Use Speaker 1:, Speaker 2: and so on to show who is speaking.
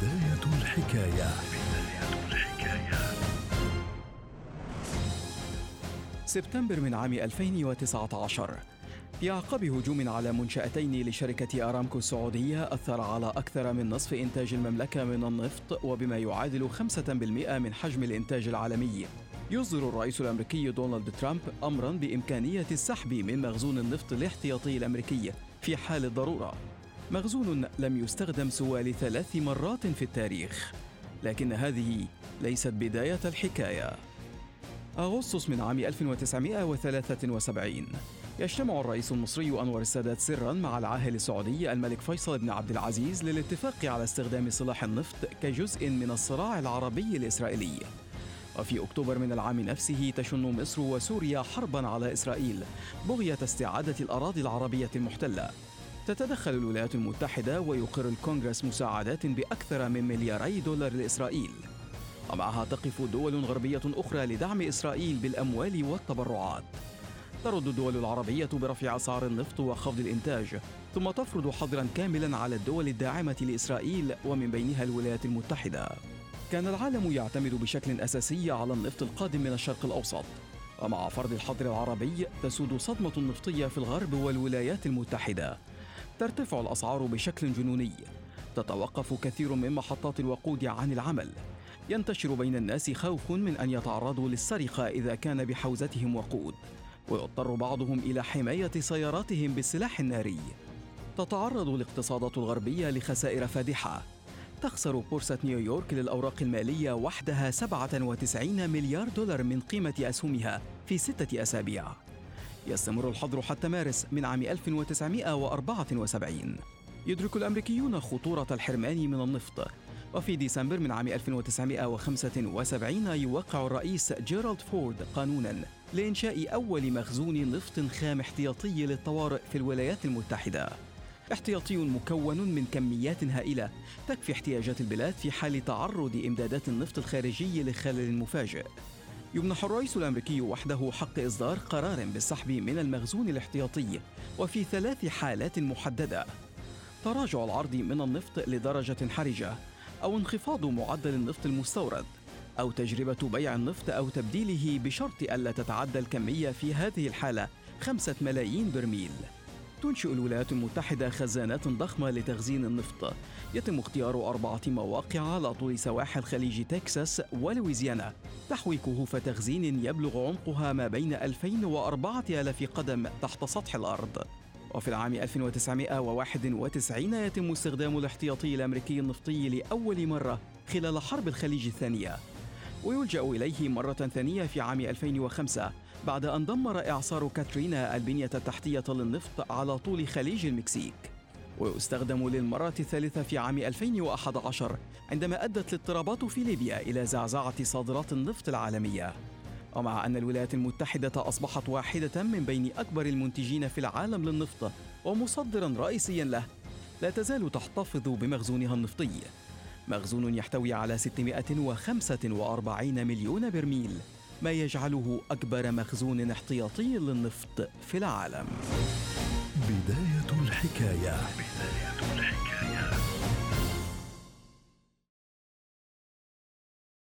Speaker 1: بداية الحكاية. سبتمبر من عام 2019 في أعقاب هجوم على منشأتين لشركة أرامكو السعودية أثر على أكثر من نصف إنتاج المملكة من النفط وبما يعادل 5% من حجم الإنتاج العالمي. يصدر الرئيس الأمريكي دونالد ترامب أمرا بإمكانية السحب من مخزون النفط الاحتياطي الأمريكي في حال الضرورة. مخزون لم يستخدم سوى لثلاث مرات في التاريخ لكن هذه ليست بداية الحكاية. أغسطس من عام 1973 يجتمع الرئيس المصري أنور السادات سرا مع العاهل السعودي الملك فيصل بن عبد العزيز للاتفاق على استخدام سلاح النفط كجزء من الصراع العربي الإسرائيلي. وفي أكتوبر من العام نفسه تشن مصر وسوريا حربا على إسرائيل بغية استعادة الأراضي العربية المحتلة. تتدخل الولايات المتحدة ويقر الكونغرس مساعدات بأكثر من ملياري دولار لإسرائيل. ومعها تقف دول غربية أخرى لدعم إسرائيل بالأموال والتبرعات. ترد الدول العربية برفع أسعار النفط وخفض الإنتاج ثم تفرض حظرا كاملا على الدول الداعمة لإسرائيل ومن بينها الولايات المتحدة. كان العالم يعتمد بشكل أساسي على النفط القادم من الشرق الأوسط. ومع فرض الحظر العربي تسود صدمة نفطية في الغرب والولايات المتحدة. ترتفع الأسعار بشكل جنوني. تتوقف كثير من محطات الوقود عن العمل. ينتشر بين الناس خوف من أن يتعرضوا للسرقة إذا كان بحوزتهم وقود. ويضطر بعضهم إلى حماية سياراتهم بالسلاح الناري. تتعرض الاقتصادات الغربية لخسائر فادحة. تخسر بورصة نيويورك للأوراق المالية وحدها 97 مليار دولار من قيمة أسهمها في ستة أسابيع. يستمر الحظر حتى مارس من عام 1974 يدرك الأمريكيون خطورة الحرمان من النفط. وفي ديسمبر من عام 1975 يوقع الرئيس جيرالد فورد قانونا لإنشاء أول مخزون نفط خام احتياطي للطوارئ في الولايات المتحدة. احتياطي مكون من كميات هائلة تكفي احتياجات البلاد في حال تعرض إمدادات النفط الخارجي لخلل مفاجئ. يمنح الرئيس الأمريكي وحده حق إصدار قرار بالسحب من المخزون الاحتياطي وفي ثلاث حالات محددة. تراجع العرض من النفط لدرجة حرجة أو انخفاض معدل النفط المستورد أو تجربة بيع النفط أو تبديله بشرط ألا تتعدى الكمية في هذه الحالة خمسة ملايين برميل. تنشئ الولايات المتحدة خزانات ضخمة لتخزين النفط. يتم اختيار أربعة مواقع على طول سواحل خليج تكساس ولويزيانا. تحوي كهوف تخزين يبلغ عمقها ما بين 2000 و 4000 قدم تحت سطح الأرض. وفي العام 1991 يتم استخدام الاحتياطي الأمريكي النفطي لأول مرة خلال حرب الخليج الثانية. ويلجأ إليه مرة ثانية في عام 2005 بعد أن دمر إعصار كاترينا البنية التحتية للنفط على طول خليج المكسيك. ويستخدم للمرة الثالثة في عام 2011 عندما أدت الاضطرابات في ليبيا إلى زعزعة صادرات النفط العالمية. ومع أن الولايات المتحدة أصبحت واحدة من بين أكبر المنتجين في العالم للنفط ومصدرا رئيسيا له لا تزال تحتفظ بمخزونها النفطي. مخزون يحتوي على 645 مليون برميل ما يجعله أكبر مخزون احتياطي للنفط في العالم.
Speaker 2: بداية الحكاية.